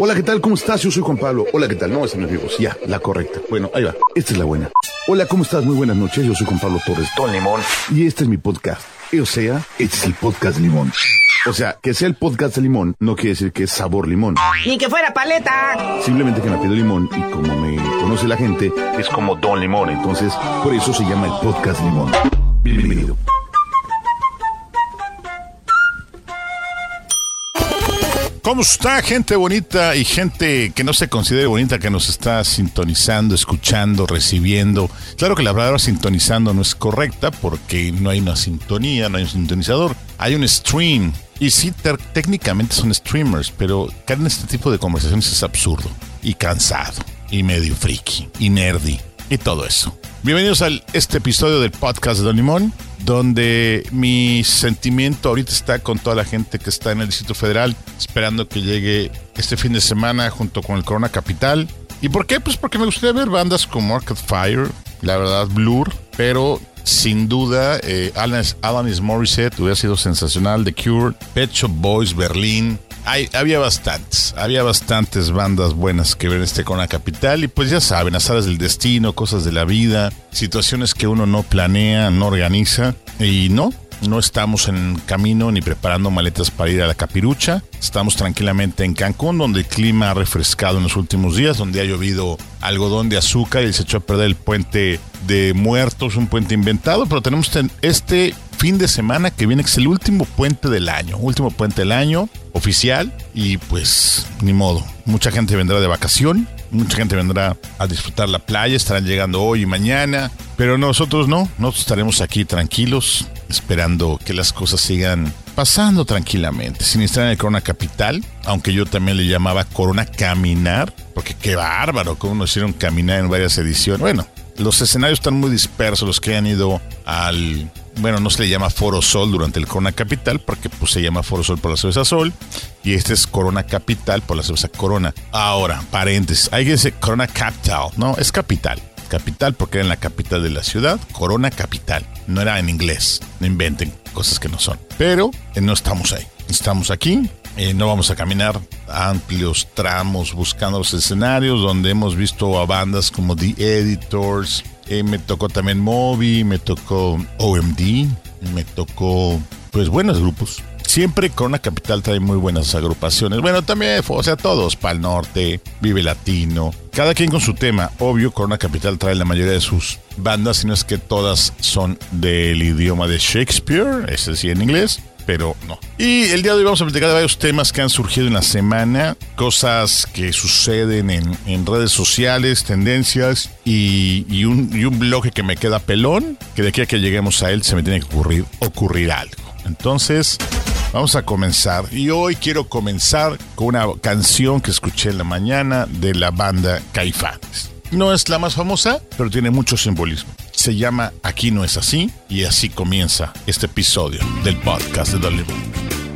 Hola, ¿qué tal? ¿Cómo estás? Yo soy Juan Pablo. Hola, ¿qué tal? No, esa no es mi voz. Ya, la correcta. Bueno, ahí va. Esta es la buena. Hola, ¿cómo estás? Muy buenas noches. Yo soy Juan Pablo Torres. Don Limón. Y este es mi podcast. O sea, este es el podcast Limón. O sea, que sea el podcast de limón no quiere decir que es sabor limón. Ni que fuera paleta. Simplemente que me pido limón y como me conoce la gente, Es como Don Limón. entonces por eso se llama el podcast Limón. Bienvenido. ¿Cómo está gente bonita y gente que no se considere bonita que nos está sintonizando, escuchando, recibiendo? Claro que la palabra sintonizando no es correcta porque no hay una sintonía, no hay un sintonizador, hay un stream. Y sí, técnicamente son streamers, pero caer en este tipo de conversaciones es absurdo y cansado y medio friki y nerdy y todo eso. Bienvenidos a este episodio del podcast de Don Limón, donde mi sentimiento ahorita está con toda la gente que está en el Distrito Federal, esperando que llegue este fin de semana junto con el Corona Capital. ¿Y por qué? Pues porque me gustaría ver bandas como Arcade Fire, la verdad Blur, pero sin duda eh, Alanis, Alanis Morissette hubiera sido sensacional, The Cure, Pet Shop Boys, Berlín, había bastantes, había bastantes bandas buenas que ver en este Corona Capital y pues ya saben, azares del destino, cosas de la vida, situaciones que uno no planea, no organiza y no, no estamos en camino ni preparando maletas para ir a la capirucha. Estamos tranquilamente en Cancún, donde el clima ha refrescado en los últimos días, donde ha llovido algodón de azúcar y se echó a perder el puente de muertos, un puente inventado, pero tenemos ten- este fin de semana que viene, que es el último puente del año, último puente del año oficial. Y pues ni modo, mucha gente vendrá de vacación, mucha gente vendrá a disfrutar la playa, estarán llegando hoy y mañana, pero nosotros no, nosotros estaremos aquí tranquilos, esperando que las cosas sigan pasando tranquilamente, sin estar en el Corona Capital, aunque yo también le llamaba Corona Caminar, porque qué bárbaro, cómo nos hicieron caminar en varias ediciones. Bueno, los escenarios están muy dispersos, los que han ido al, bueno, no se le llama Foro Sol durante el Corona Capital, porque pues se llama Foro Sol por la cerveza Sol, y este es Corona Capital por la cerveza Corona. Ahora, paréntesis, hay que decir Corona Capital, no, es capital. Capital porque era en la capital de la ciudad, Corona Capital. No era en inglés, no inventen cosas que no son. Pero eh, no estamos ahí, estamos aquí, eh, no vamos a caminar amplios tramos buscando los escenarios donde hemos visto a bandas como The Editors, eh, me tocó también Moby, me tocó OMD, me tocó pues buenos grupos. Siempre Corona Capital trae muy buenas agrupaciones. Bueno, también, o sea, todos, Pal Norte, Vive Latino, cada quien con su tema. Obvio, Corona Capital trae la mayoría de sus bandas, si no es que todas son del idioma de Shakespeare, ese sí en inglés pero no. Y el día de hoy vamos a platicar de varios temas que han surgido en la semana, cosas que suceden en, en redes sociales, tendencias y, y un, y un bloque que me queda pelón, que de aquí a que lleguemos a él se me tiene que ocurrir, ocurrir algo. Entonces, vamos a comenzar. Y hoy quiero comenzar con una canción que escuché en la mañana de la banda Caifanes. No es la más famosa, pero tiene mucho simbolismo. Se llama Aquí no es así y así comienza este episodio del podcast de Don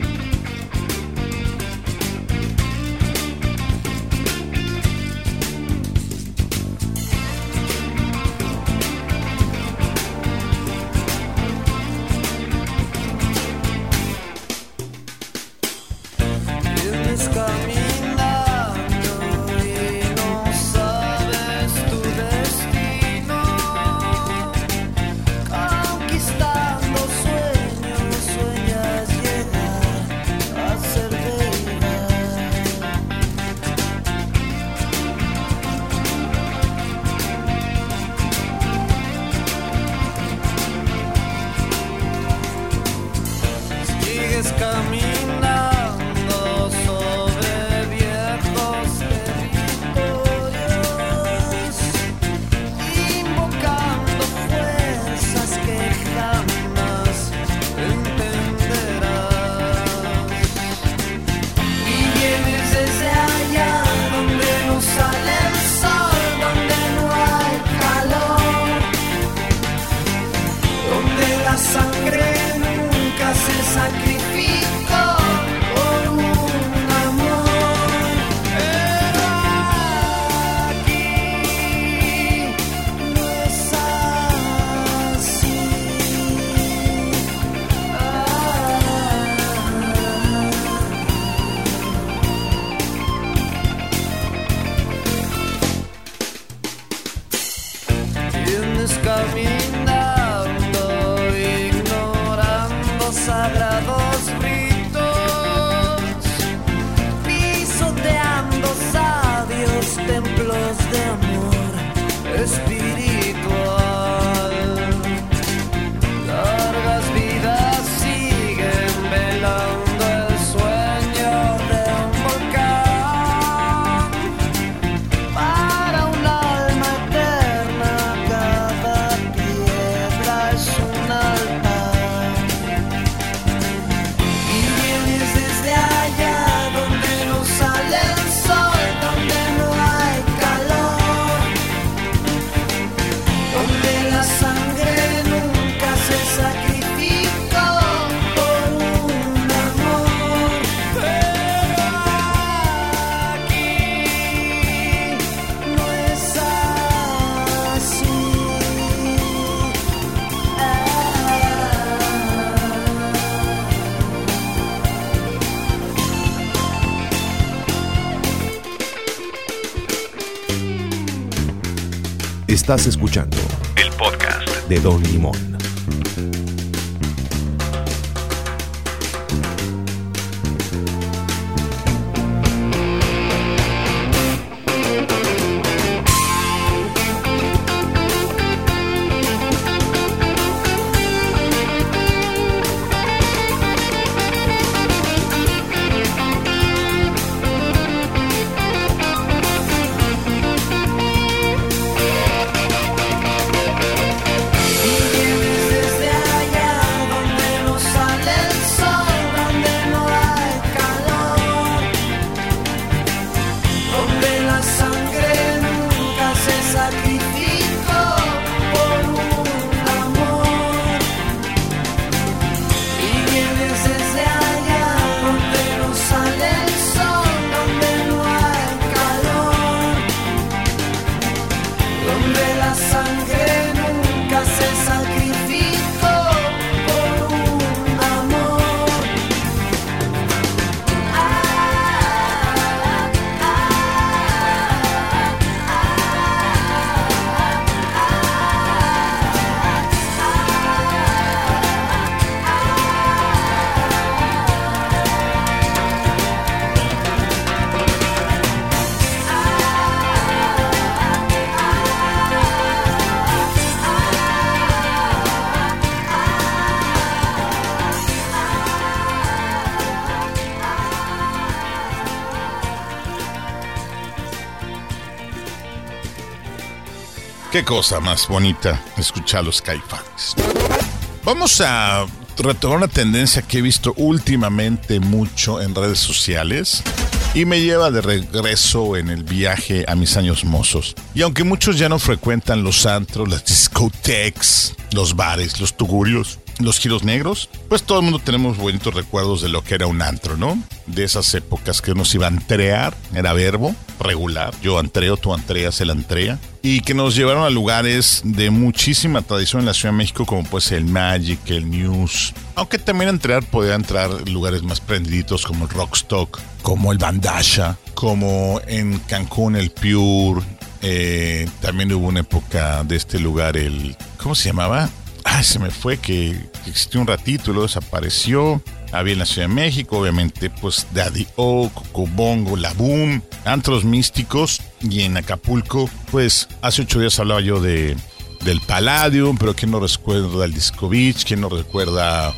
camino. Estás escuchando El podcast. de Don Limón. Qué cosa más bonita escuchar los caifanes. Vamos a retomar una tendencia que he visto últimamente mucho en redes sociales y me lleva de regreso en el viaje a mis años mozos. Y aunque muchos ya no frecuentan los antros, las discotecas, los bares, los tugurios, los giros negros, pues todo el mundo tenemos bonitos recuerdos de lo que era un antro, ¿no? De esas épocas que nos iba a antrear, era verbo regular, yo antreo, tú antreas, él antrea, y que nos llevaron a lugares de muchísima tradición en la Ciudad de México, como pues el Magic, el News, aunque también entrar podía entrar lugares más prendiditos como el Rockstock, como el Bandasha, como en Cancún el Pure, eh, también hubo una época de este lugar, el, ¿cómo se llamaba? Ay, se me fue que existió un ratito y luego desapareció. Había en la Ciudad de México, obviamente, pues Daddy O, Cocobongo, La Boom, antros místicos. Y en Acapulco, pues hace ocho días hablaba yo de, del Palladium, pero ¿quién no recuerda el Disco Beach? ¿Quién no recuerda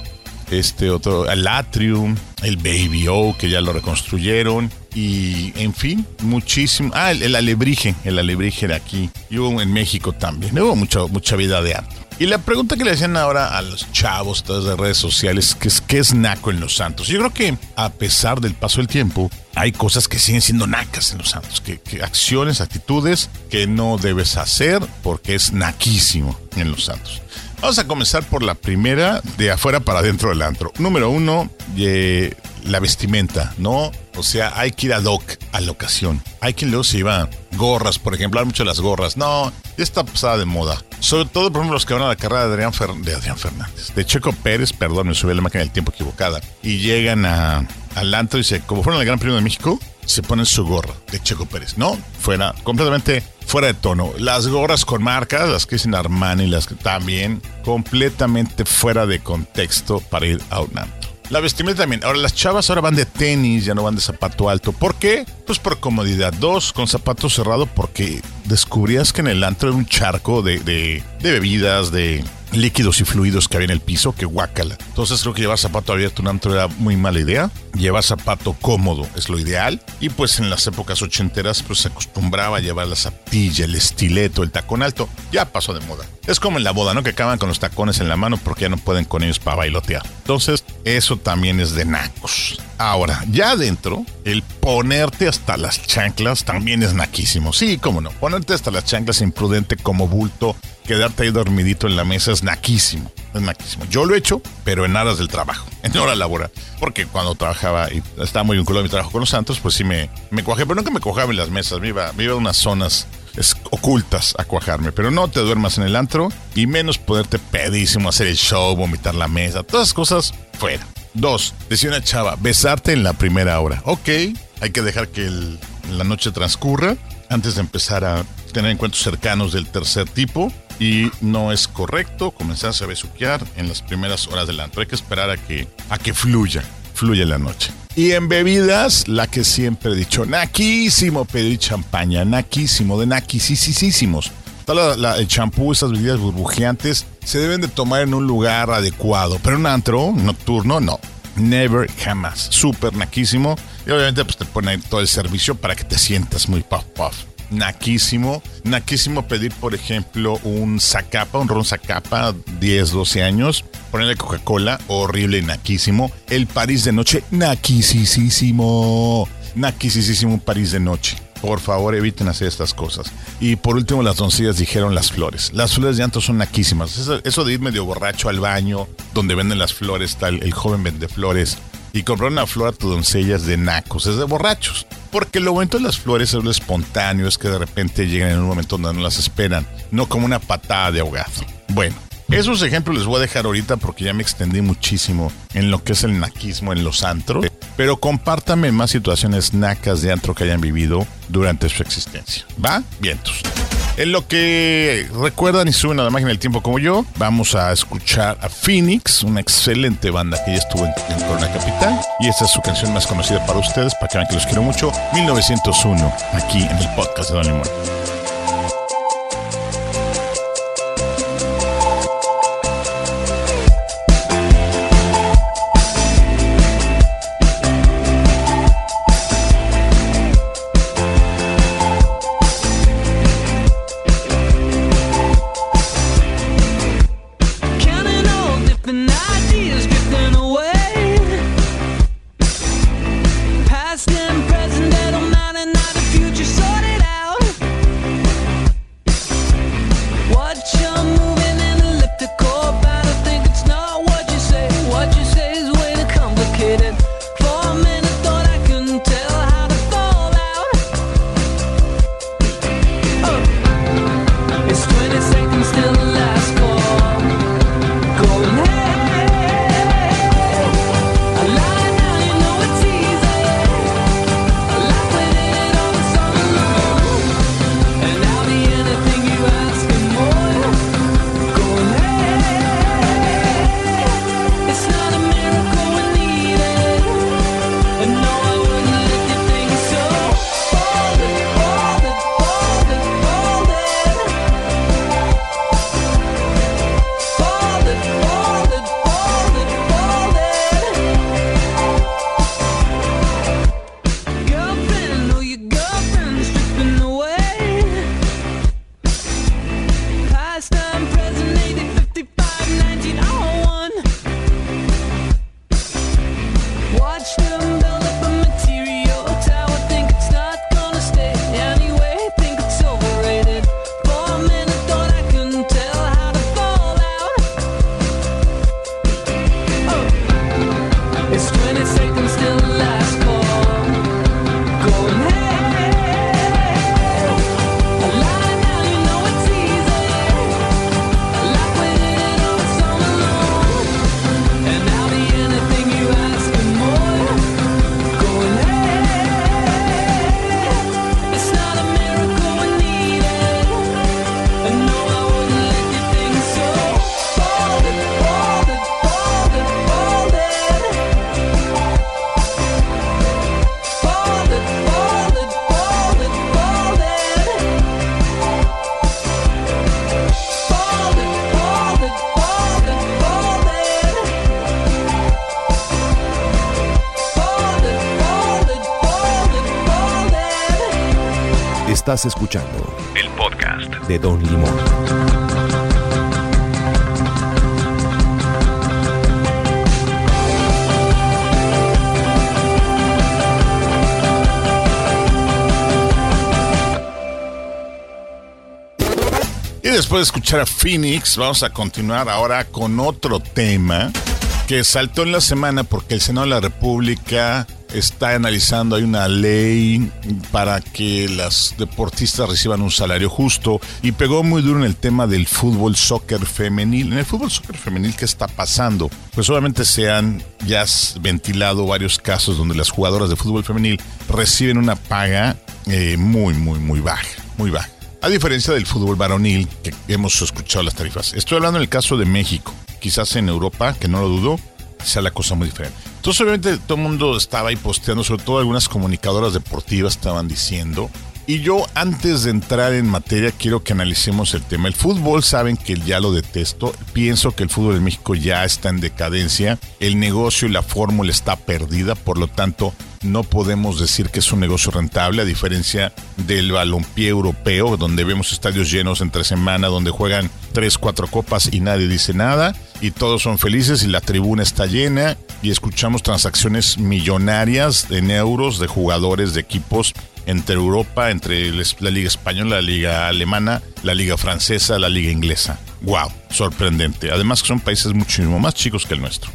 este otro, el Atrium, el Baby O, que ya lo reconstruyeron? Y en fin, muchísimo. Ah, el, el Alebrije, el Alebrije era aquí. Y hubo en México también. Hubo mucho, mucha vida de antro. Y la pregunta que le hacían ahora a los chavos de redes sociales es ¿qué es naco en los santos? Yo creo que a pesar del paso del tiempo, hay cosas que siguen siendo nacas en los santos, que, que acciones, actitudes que no debes hacer porque es naquísimo en los santos. Vamos a comenzar por la primera, de afuera para adentro del antro. Número uno, eh, la vestimenta, ¿no? O sea, hay que ir ad hoc a la ocasión. Hay quien luego se lleva gorras, por ejemplo, hay mucho las gorras. No, ya está pasada de moda. Sobre todo, por ejemplo, los que van a la carrera de Adrián, Fer- de Adrián Fernández, de Checo Pérez, perdón, me subí a la máquina del tiempo equivocada. Y llegan a, al antro y se, como fueron al Gran Premio de México, se ponen su gorra de Checo Pérez. No, fuera, completamente fuera de tono. Las gorras con marcas, las que dicen Armani, las que también, completamente fuera de contexto para ir a un antro. La vestimenta también. Ahora las chavas ahora van de tenis, ya no van de zapato alto. ¿Por qué? Pues por comodidad. Dos, con zapato cerrado porque descubrías que en el antro era un charco de, de, de bebidas, de líquidos y fluidos que había en el piso, que guácala. Entonces creo que llevar zapato abierto un antro era muy mala idea. Llevar zapato cómodo es lo ideal. Y pues en las épocas ochenteras pues se acostumbraba a llevar la zapatilla, el estileto, el tacón alto. Ya pasó de moda. Es como en la boda, ¿no? Que acaban con los tacones en la mano porque ya no pueden con ellos para bailotear. Entonces, eso también es de nacos. Ahora, ya adentro, el ponerte hasta las chanclas también es naquísimo. Sí, cómo no. Ponerte hasta las chanclas imprudente como bulto, quedarte ahí dormidito en la mesa es naquísimo. Es naquísimo. Yo lo he hecho, pero en aras del trabajo, en hora laboral. Porque cuando trabajaba y estaba muy vinculado a mi trabajo con los santos, pues sí me, me cuajé, pero nunca me cuajaba en las mesas. Me iba, me iba a unas zonas ocultas a cuajarme, pero no te duermas en el antro y menos poderte pedísimo hacer el show, vomitar la mesa, todas cosas fuera. Dos, decía una chava, besarte en la primera hora. Ok, hay que dejar que la noche transcurra antes de empezar a, tener encuentros cercanos del tercer tipo y no es correcto comenzarse a besuquear en las primeras horas del antro. Hay que esperar a que, a que fluya, fluya la noche. Y en bebidas, la que siempre he dicho, naquísimo pedir champaña, naquísimo, de naquisísimos. Está la- la- el champú, esas bebidas burbujeantes, se deben de tomar en un lugar adecuado. Pero un antro nocturno, no. Never, jamás. Súper naquísimo. Y obviamente pues te pone ahí todo el servicio para que te sientas muy puff puff. Naquísimo. Naquísimo pedir, por ejemplo, un Zacapa, un ron Zacapa, 10, 12 años. Ponerle Coca-Cola, horrible naquísimo. El París de noche, naquisísimo. Naquisísimo un París de noche. Por favor, eviten hacer estas cosas. Y por último, las doncellas dijeron las flores. Las flores de anto son naquísimas. Eso, de ir medio borracho al baño, donde venden las flores, tal, el joven vende flores, y comprar una flor a tu doncella es de nacos, es de borrachos. Porque lo bonito de las flores es lo espontáneo, es que de repente llegan en un momento donde no las esperan, no como una patada de ahogado. Bueno, esos ejemplos les voy a dejar ahorita porque ya me extendí muchísimo en lo que es el naquismo en los antros. Pero compártame más situaciones nacas de antro que hayan vivido durante su existencia. ¿Va? Vientos. En lo que recuerdan y suben a la máquina del tiempo como yo, vamos a escuchar a Phoenix, una excelente banda que ya estuvo en, en Corona Capital. Y esta es su canción más conocida para ustedes, para que vean que los quiero mucho. 1901, aquí en el podcast de Don Limón. Estás escuchando el podcast de Don Limón. Y después de escuchar a Phoenix, vamos a continuar ahora con otro tema que saltó en la semana porque el Senado de la República está analizando, hay una ley para que las deportistas reciban un salario justo y pegó muy duro en el tema del fútbol soccer femenil. En el fútbol soccer femenil, ¿qué está pasando? Pues obviamente se han ya ventilado varios casos donde las jugadoras de fútbol femenil reciben una paga eh, muy, muy, muy baja, muy baja. A diferencia del fútbol varonil, que hemos escuchado las tarifas. Estoy hablando en el caso de México. Quizás en Europa, que no lo dudo, sea la cosa muy diferente. Entonces, obviamente, todo el mundo estaba ahí posteando, sobre todo algunas comunicadoras deportivas estaban diciendo. Y yo, antes de entrar en materia, quiero que analicemos el tema. El fútbol, saben que ya lo detesto. Pienso que el fútbol en México ya está en decadencia. El negocio y la fórmula está perdida. Por lo tanto, no podemos decir que es un negocio rentable, a diferencia del balompié europeo, donde vemos estadios llenos entre semana, donde juegan tres, cuatro copas y nadie dice nada, y todos son felices y la tribuna está llena, y escuchamos transacciones millonarias en euros de jugadores de equipos entre Europa, entre la Liga Española, la Liga Alemana, la Liga Francesa, la Liga Inglesa. ¡Wow! Sorprendente. Además que son países muchísimo más chicos que el nuestro.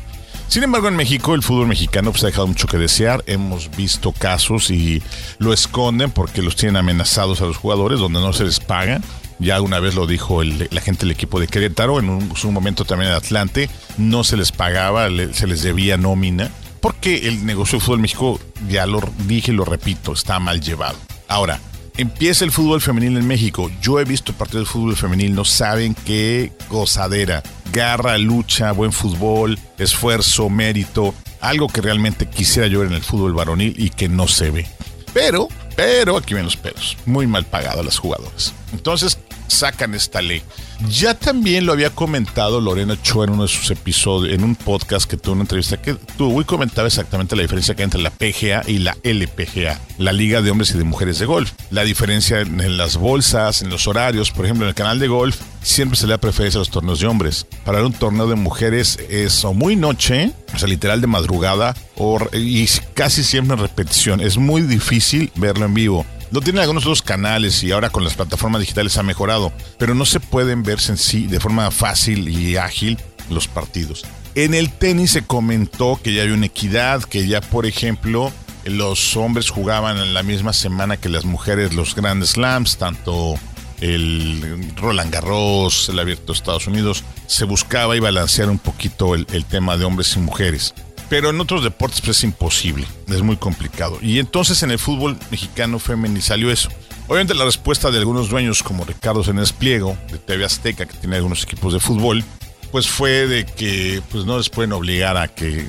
Sin embargo, en México, el fútbol mexicano pues, ha dejado mucho que desear. Hemos visto casos y lo esconden porque los tienen amenazados a los jugadores, donde no se les paga. Ya una vez lo dijo la gente del equipo de Querétaro, en un, un momento también en Atlante, no se les pagaba, se les debía nómina, porque el negocio del fútbol México, ya lo dije y lo repito, está mal llevado. Ahora, empieza el fútbol femenil en México. Yo he visto partidos de fútbol femenil, no saben qué gozadera. Garra, lucha, buen fútbol, esfuerzo, mérito. Algo que realmente quisiera yo ver en el fútbol varonil y que no se ve. Pero, pero, aquí ven los pelos. Muy mal pagado a las jugadoras. Entonces, sacan esta ley. Ya también lo había comentado Lorena Cho en uno de sus episodios, en un podcast que tuvo una entrevista que tuvo y comentaba exactamente la diferencia que hay entre la PGA y la LPGA, la Liga de Hombres y de Mujeres de Golf. La diferencia en, en las bolsas, en los horarios, por ejemplo, en el canal de golf, siempre se le da preferencia a los torneos de hombres. Para un torneo de mujeres es o muy noche, o sea, literal de madrugada, o, y casi siempre en repetición. Es muy difícil verlo en vivo. Lo tienen algunos otros canales y ahora con las plataformas digitales ha mejorado, pero no se pueden en sí de forma fácil y ágil los partidos. En el tenis se comentó que ya hay una equidad, que ya por ejemplo los hombres jugaban en la misma semana que las mujeres los Grand Slams, tanto el Roland Garros, el Abierto de Estados Unidos, se buscaba y balancear un poquito el tema de hombres y mujeres. Pero en otros deportes pues, es imposible, es muy complicado. Y entonces en el fútbol mexicano femenil salió eso. Obviamente la respuesta de algunos dueños como Ricardo Cenes Pliego, de TV Azteca, que tiene algunos equipos de fútbol, pues fue de que pues no les pueden obligar a que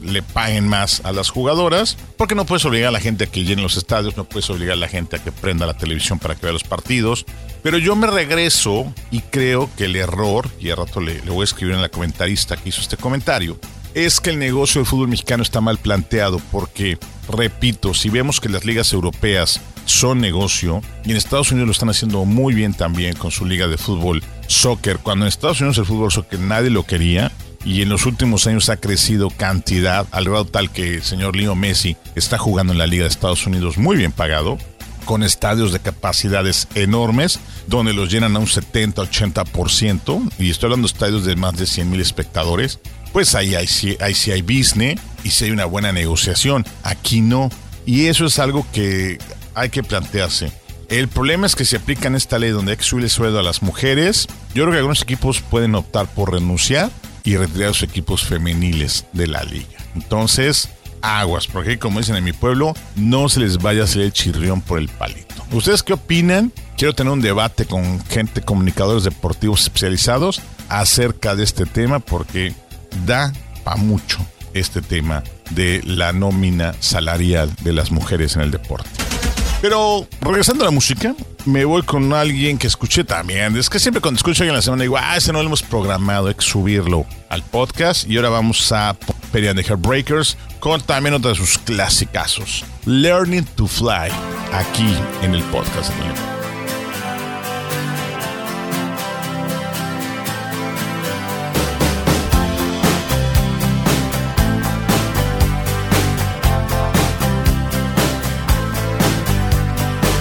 le paguen más a las jugadoras, porque no puedes obligar a la gente a que llene los estadios, no puedes obligar a la gente a que prenda la televisión para que vea los partidos. Pero yo me regreso y creo que el error, y al rato le voy a escribir en la comentarista que hizo este comentario, es que el negocio del fútbol mexicano está mal planteado porque, repito, si vemos que las ligas europeas son negocio y en Estados Unidos lo están haciendo muy bien también con su liga de fútbol soccer, cuando en Estados Unidos el fútbol soccer nadie lo quería y en los últimos años ha crecido cantidad al grado tal que el señor Leo Messi está jugando en la liga de Estados Unidos muy bien pagado con estadios de capacidades enormes, donde los llenan a un 70-80%, y estoy hablando de estadios de más de 100 mil espectadores, pues ahí, sí- hay business y sí hay una buena negociación. Aquí no. Y eso es algo que hay que plantearse. El problema es que se aplica en esta ley donde hay que subir el sueldo a las mujeres. Yo creo que algunos equipos pueden optar por renunciar y retirar sus equipos femeniles de la liga. Entonces, aguas, porque como dicen en mi pueblo, no se les vaya a hacer el chirrión por el palito. ¿Ustedes qué opinan? Quiero tener un debate con gente, comunicadores deportivos especializados acerca de este tema porque da para mucho este tema de la nómina salarial de las mujeres en el deporte. Pero regresando a la música, me voy con alguien que escuché también. Es que siempre cuando escucho alguien en la semana digo, ah, ese no lo hemos programado, hay que subirlo al podcast. Y ahora vamos a Perry and the Heartbreakers con también otro de sus clasicazos, Learning to Fly, aquí en el podcast.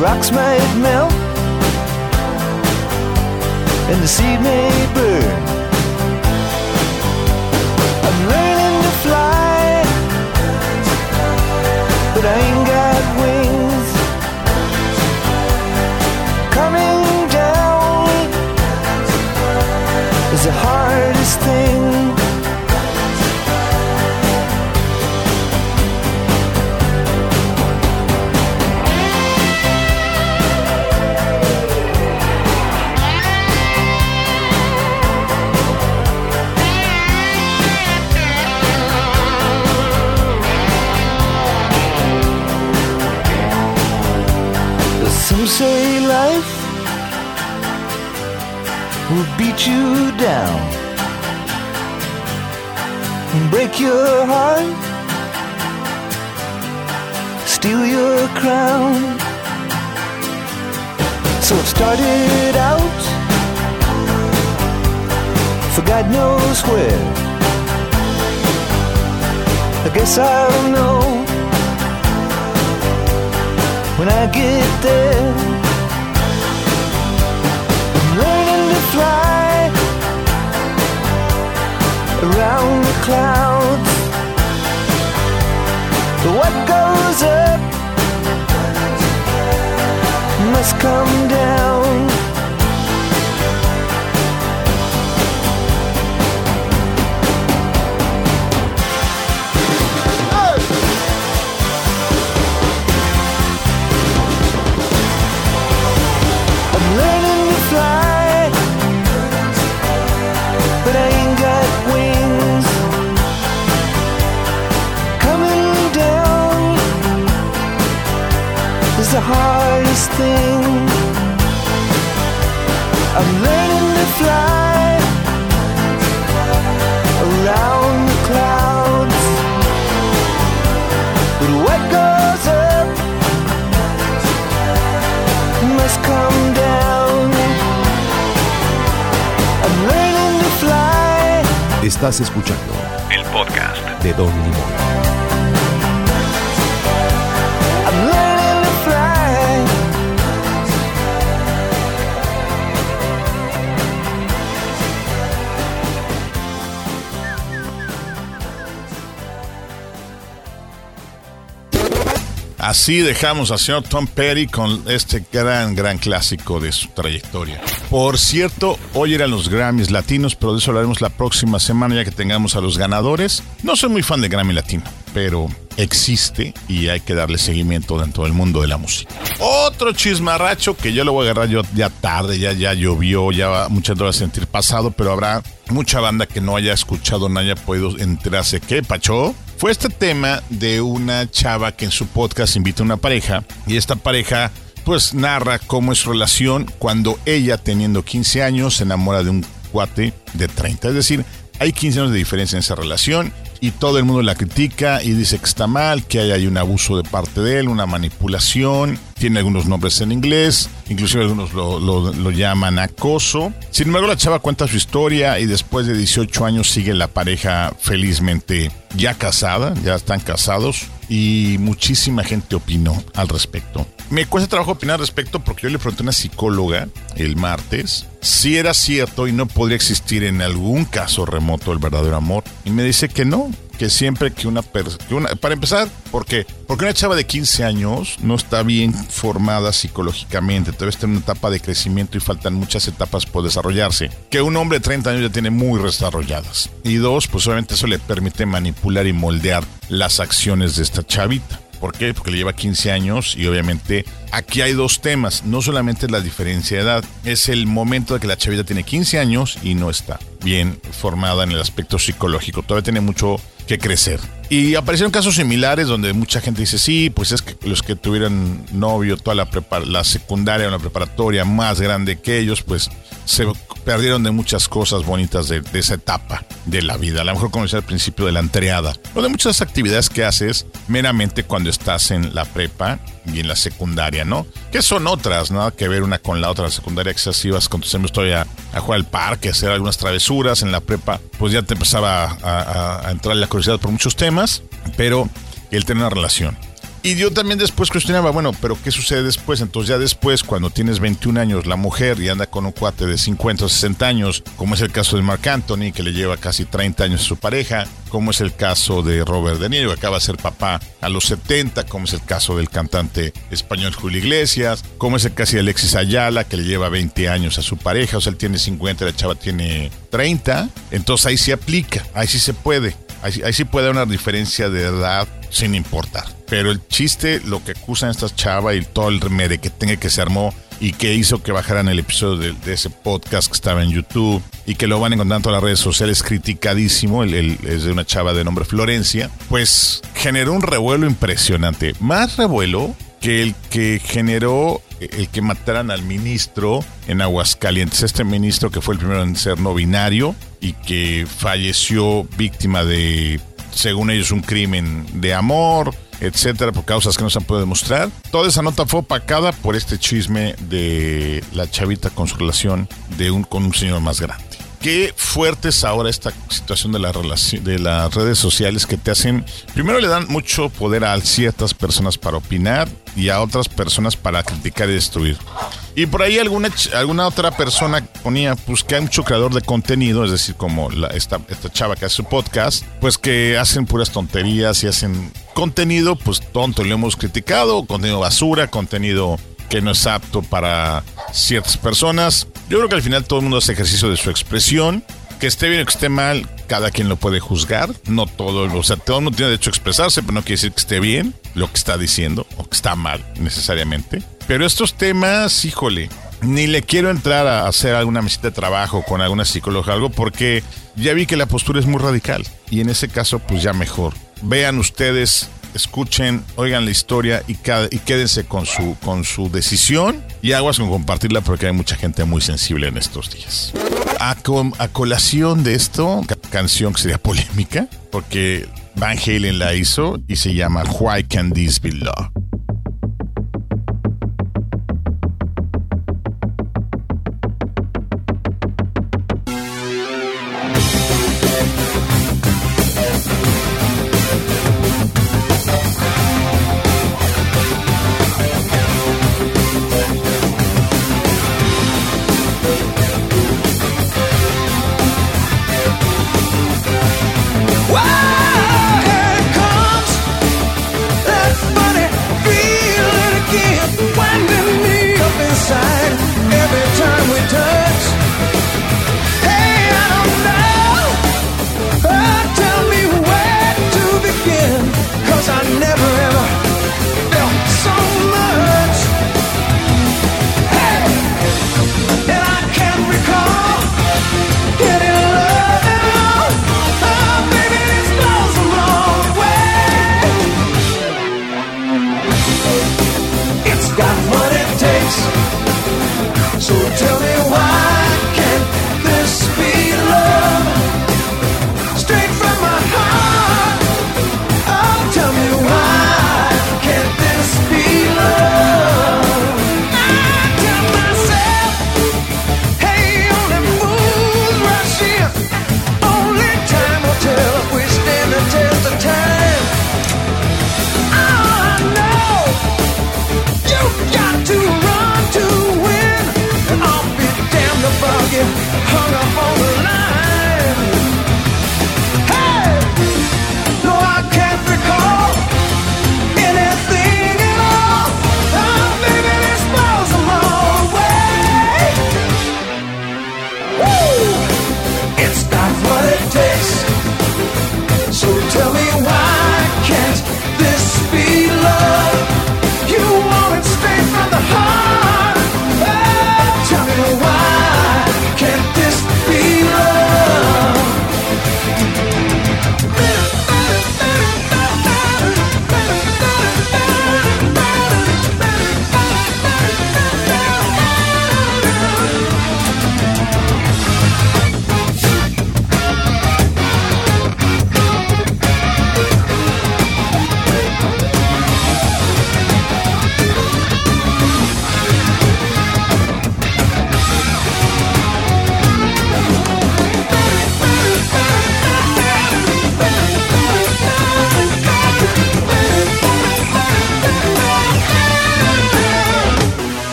rocks might melt, and the sea may burn. I'm learning to fly, but I ain't got wings. Some say life will beat you down and break your heart, steal your crown. So it started out for God knows where. I guess I'll know when I get there. I'm learning to fly around the clouds. But what goes up must come down. Thing. I'm learning to fly around the clouds, but what goes up must come down. I'm learning to fly. Estás escuchando El podcast de Don Limón. Así dejamos al señor Tom Petty con este gran, gran clásico de su trayectoria. Por cierto, hoy eran los Grammys latinos, pero de eso hablaremos la próxima semana ya que tengamos a los ganadores. No soy muy fan de Grammy Latino, pero existe y hay que darle seguimiento dentro del mundo de la música. Otro chismarracho que yo lo voy a agarrar yo ya tarde, ya, ya llovió, ya muchas horas sentir pasado, pero habrá mucha banda que no haya escuchado, no haya podido enterarse. ¿Qué, Pacho? Fue este tema de una chava que en su podcast invita a una pareja y esta pareja pues narra cómo es su relación cuando ella teniendo 15 años se enamora de un cuate de 30. Es decir, hay 15 años de diferencia en esa relación y todo el mundo la critica y dice que está mal, que hay, hay un abuso de parte de él, una manipulación, tiene algunos nombres en inglés, inclusive algunos lo, lo- lo llaman acoso. Sin embargo, la chava cuenta su historia y después de 18 años sigue la pareja felizmente ya casada, ya están casados y muchísima gente opinó al respecto. Me cuesta trabajo opinar al respecto porque yo le pregunté a una psicóloga el martes si era cierto y no podría existir en algún caso remoto el verdadero amor. Y me dice que no, que siempre que una persona... Para empezar, ¿por qué? Porque una chava de 15 años no está bien formada psicológicamente, todavía está en una etapa de crecimiento y faltan muchas etapas por desarrollarse. Que un hombre de 30 años ya tiene muy desarrolladas. Y dos, pues obviamente eso le permite manipular y moldear las acciones de esta chavita. ¿Por qué? Porque le lleva 15 años y obviamente aquí hay dos temas. No solamente la diferencia de edad, es el momento de que la chavita tiene 15 años y no está bien formada en el aspecto psicológico. Todavía tiene mucho que crecer. Y aparecieron casos similares donde mucha gente dice, sí, pues es que los que tuvieran novio toda la, la secundaria o la preparatoria más grande que ellos, pues se perdieron de muchas cosas bonitas de, esa etapa de la vida. A lo mejor como al principio de la entreada. O de muchas actividades que haces meramente cuando estás en la prepa y en la secundaria, ¿no? Que son otras, nada que ver una con la otra. La secundaria ibas con tus amigos todavía a jugar al parque, a hacer algunas travesuras. En la prepa, pues ya te empezaba a, a- a entrar la curiosidad por muchos temas, pero el tener una relación. Y yo también después cuestionaba, bueno, pero ¿qué sucede después? Entonces ya después, cuando tienes 21 años, la mujer y anda con un cuate de 50 o 60 años, como es el caso de Mark Anthony, que le lleva casi 30 años a su pareja, como es el caso de Robert De Niro, que acaba de ser papá a los 70, como es el caso del cantante español Julio Iglesias, como es el caso de Alexis Ayala, que le lleva 20 años a su pareja, o sea, él tiene 50, la chava tiene 30, entonces ahí sí aplica, ahí sí se puede. Ahí, sí- puede haber una diferencia de edad sin importar. Pero el chiste, lo que acusan estas chavas y todo el remede que tenga que se armó y que hizo que bajaran el episodio de, ese podcast que estaba en YouTube y que lo van encontrando en las redes sociales criticadísimo, el- es de una chava de nombre Florencia, pues generó un revuelo impresionante. Más revuelo que el que generó el que mataran al ministro en Aguascalientes. Este ministro que fue el primero en ser no binario y que falleció víctima de, según ellos, un crimen de amor, etcétera, por causas que no se han podido demostrar. Toda esa nota fue opacada por este chisme de la chavita con su relación de un, con un señor más grande. Qué fuerte es ahora esta situación de, las redes sociales que te hacen, primero le dan mucho poder a ciertas personas para opinar y a otras personas para criticar y destruir. Y por ahí alguna, alguna otra persona ponía, pues que hay mucho creador de contenido, es decir, como esta, esta chava que hace su podcast, pues que hacen puras tonterías y hacen contenido, pues tonto, lo hemos criticado, contenido basura, contenido que no es apto para ciertas personas. Yo creo que al final todo el mundo hace ejercicio de su expresión. Que esté bien o que esté mal, cada quien lo puede juzgar. No todo, o sea, todo el mundo tiene derecho a expresarse, pero no quiere decir que esté bien lo que está diciendo o que está mal necesariamente. Pero estos temas, híjole, ni le quiero entrar a hacer alguna mesita de trabajo con alguna psicóloga o algo porque ya vi que la postura es muy radical y en ese caso pues ya mejor. Vean ustedes, escuchen, oigan la historia y, quédense con su, con su decisión y aguas con compartirla porque hay mucha gente muy sensible en estos días. A, a colación de esto, ca- canción que sería polémica porque Van Halen la hizo y se llama Why Can This Be Love?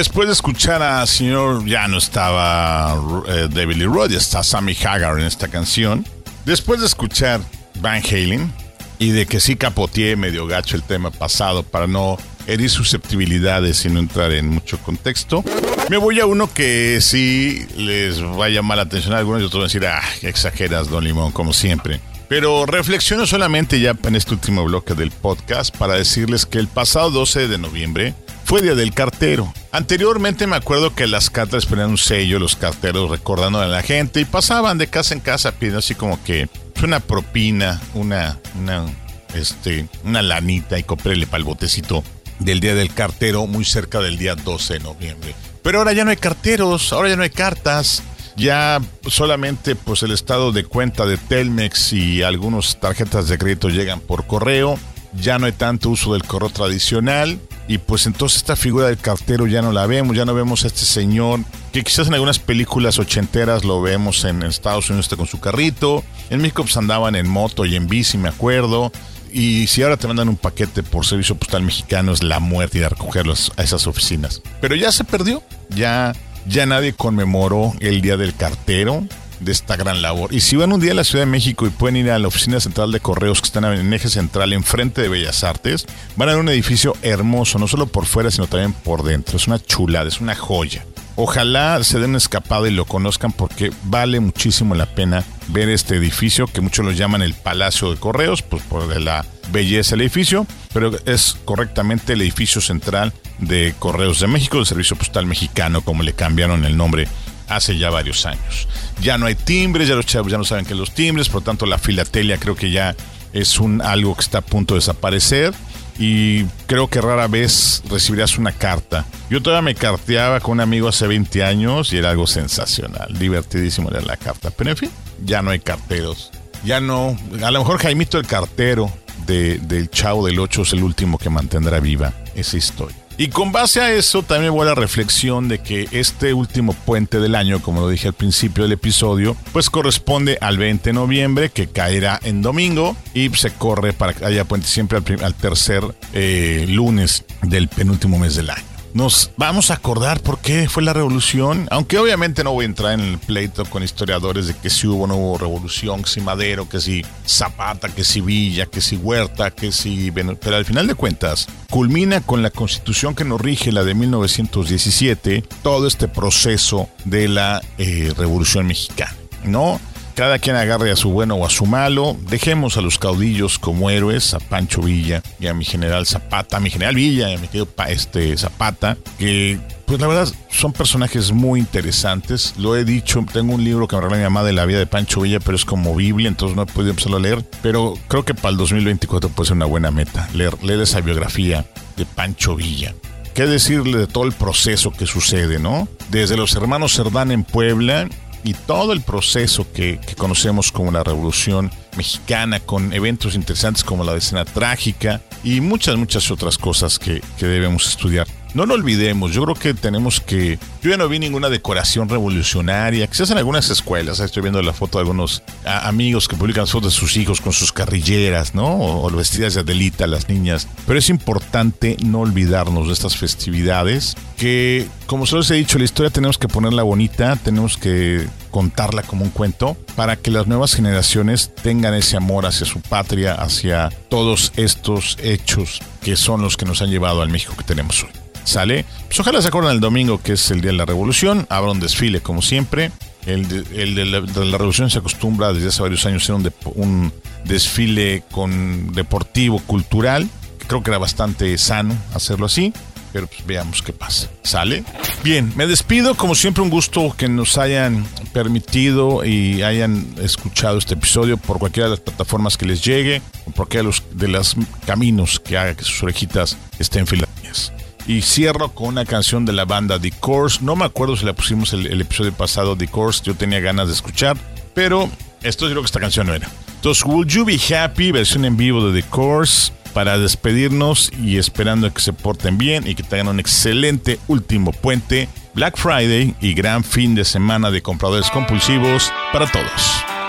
Después de escuchar a señor, ya no estaba eh, David Lee Roth, está Sammy Hagar en esta canción. Después de escuchar Van Halen y de que sí capoteé medio gacho el tema pasado para no herir susceptibilidades y no entrar en mucho contexto, me voy a uno que sí les va a llamar la atención a algunos y otros van a decir, ah, exageras, Don Limón, como siempre. Pero reflexiono solamente ya en este último bloque del podcast para decirles que el pasado 12 de noviembre fue Día del Cartero. Anteriormente me acuerdo que las cartas ponían un sello, los carteros recordando a la gente y pasaban de casa en casa pidiendo así como que una propina, una, una, este, una lanita y cómprele para el botecito del Día del Cartero muy cerca del día 12 de noviembre. Pero ahora ya no hay carteros, ahora ya no hay cartas. Ya solamente pues el estado de cuenta de Telmex y algunas tarjetas de crédito llegan por correo. Ya no hay tanto uso del correo tradicional. Y pues entonces esta figura del cartero ya no la vemos, ya no vemos a este señor, que quizás en algunas películas ochenteras lo vemos en Estados Unidos con su carrito. En México pues andaban en moto y en bici, me acuerdo. Y si ahora te mandan un paquete por servicio postal mexicano es la muerte ir a recogerlos a esas oficinas. Pero ya se perdió, ya, ya nadie conmemoró el Día del Cartero de esta gran labor. Y si van un día a la Ciudad de México y pueden ir a la oficina central de correos que están en eje central enfrente de Bellas Artes, van a ver un edificio hermoso, no solo por fuera, sino también por dentro. Es una chulada, es una joya. Ojalá se den escapada y lo conozcan porque vale muchísimo la pena ver este edificio que muchos lo llaman el Palacio de Correos, pues por la belleza del edificio, pero es correctamente el edificio central de Correos de México, del Servicio Postal Mexicano, como le cambiaron el nombre hace ya varios años. Ya no hay timbres, ya los chavos ya no saben que los timbres, por tanto la filatelia creo que ya es un algo que está a punto de desaparecer y creo que rara vez recibirás una carta. Yo todavía me carteaba con un amigo hace 20 años y era algo sensacional, divertidísimo leer la carta. Pero en fin, ya no hay carteros. Ya no, a lo mejor Jaimito el cartero de, del Chavo del 8 es el último que mantendrá viva esa historia. Y con base a eso también voy a la reflexión de que este último puente del año, como lo dije al principio del episodio, pues corresponde al 20 de noviembre, que caerá en domingo y se corre para que haya puente siempre al, al tercer eh, lunes del penúltimo mes del año. Nos vamos a acordar por qué fue la revolución, aunque obviamente no voy a entrar en el pleito con historiadores de que si hubo o no hubo revolución, que si Madero, que si Zapata, que si Villa, que si Huerta, que si... Pero al final de cuentas, culmina con la constitución que nos rige, la de 1917, todo este proceso de la eh, revolución mexicana, ¿no? Cada quien agarre a su bueno o a su malo. Dejemos a los caudillos como héroes, a Pancho Villa y a mi general Zapata, a mi general Villa y a mi querido este, Zapata, que pues la verdad son personajes muy interesantes. Lo he dicho, tengo un libro que me regaló mi mamá de la vida de Pancho Villa, pero es como Biblia, entonces no he podido empezarlo a leer. Pero creo que para el 2024 puede ser una buena meta, leer, leer esa biografía de Pancho Villa. ¿Qué decirle de todo el proceso que sucede, no? Desde los hermanos Cerdán en Puebla y todo el proceso que, conocemos como la Revolución Mexicana, con eventos interesantes como la escena trágica y muchas, muchas otras cosas que, que debemos estudiar. No lo olvidemos, yo creo que tenemos que... Yo ya no vi ninguna decoración revolucionaria, quizás en algunas escuelas, estoy viendo la foto de algunos amigos que publican fotos de sus hijos con sus carrilleras, ¿no? O, o vestidas de Adelita, las niñas. Pero es importante no olvidarnos de estas festividades que, como se los he dicho, la historia tenemos que ponerla bonita, tenemos que contarla como un cuento para que las nuevas generaciones tengan ese amor hacia su patria, hacia todos estos hechos que son los que nos han llevado al México que tenemos hoy. ¿Sale? Pues ojalá se acuerden el domingo que es el Día de la Revolución, habrá un desfile como siempre. El de, el de la, Revolución se acostumbra desde hace varios años a ser un, un desfile con deportivo, cultural. Creo que era bastante sano hacerlo así. Pero pues veamos qué pasa. ¿Sale? Bien, me despido. Como siempre, un gusto que nos hayan permitido y hayan escuchado este episodio por cualquiera de las plataformas que les llegue o por cualquiera de los, de los caminos que haga que sus orejitas estén filadas. Y cierro con una canción de la banda The Course. No me acuerdo si la pusimos el, el episodio pasado, The Course. Yo tenía ganas de escuchar, pero esto yo creo que esta canción no era. Entonces, Will You Be Happy, versión en vivo de The Course para despedirnos y esperando que se porten bien y que tengan un excelente último puente, Black Friday y gran fin de semana de compradores compulsivos para todos.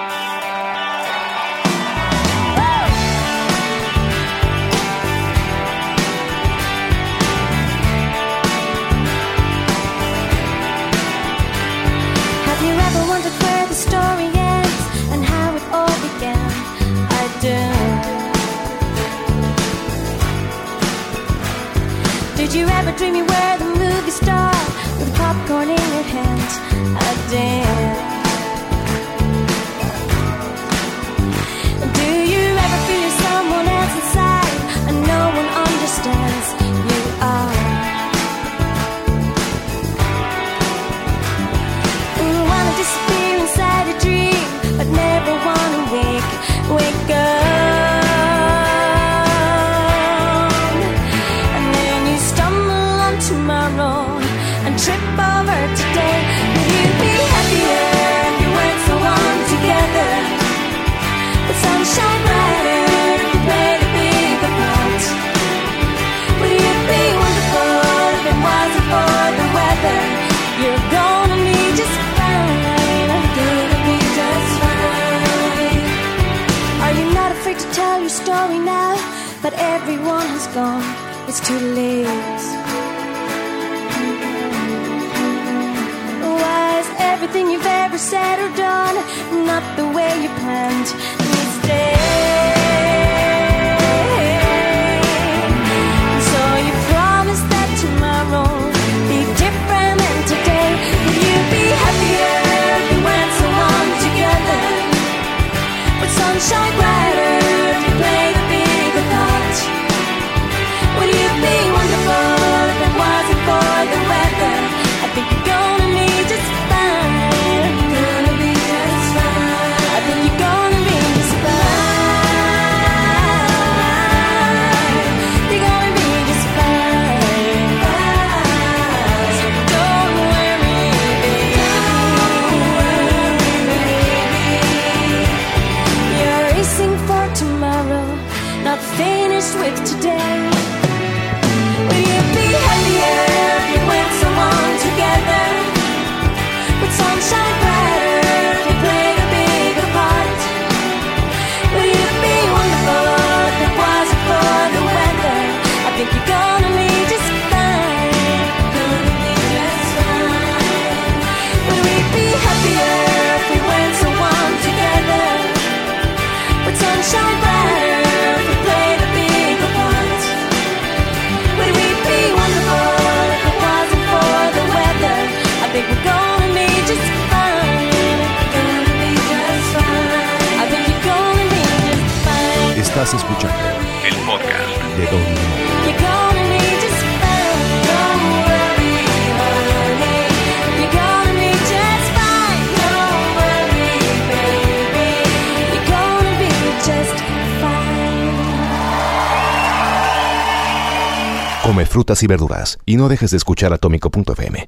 trip over today. Will you be happier if you weren't so long together? The sun shine brighter if you played a bigger part. Would you be wonderful if it wasn't for the weather? You're gonna be just fine. I'm gonna be just fine. Are you not afraid to tell your story now? But everyone has gone. It's too late. everything you've ever said or done, not the way you planned. Instead. y verduras y no dejes de escuchar atómico.fm.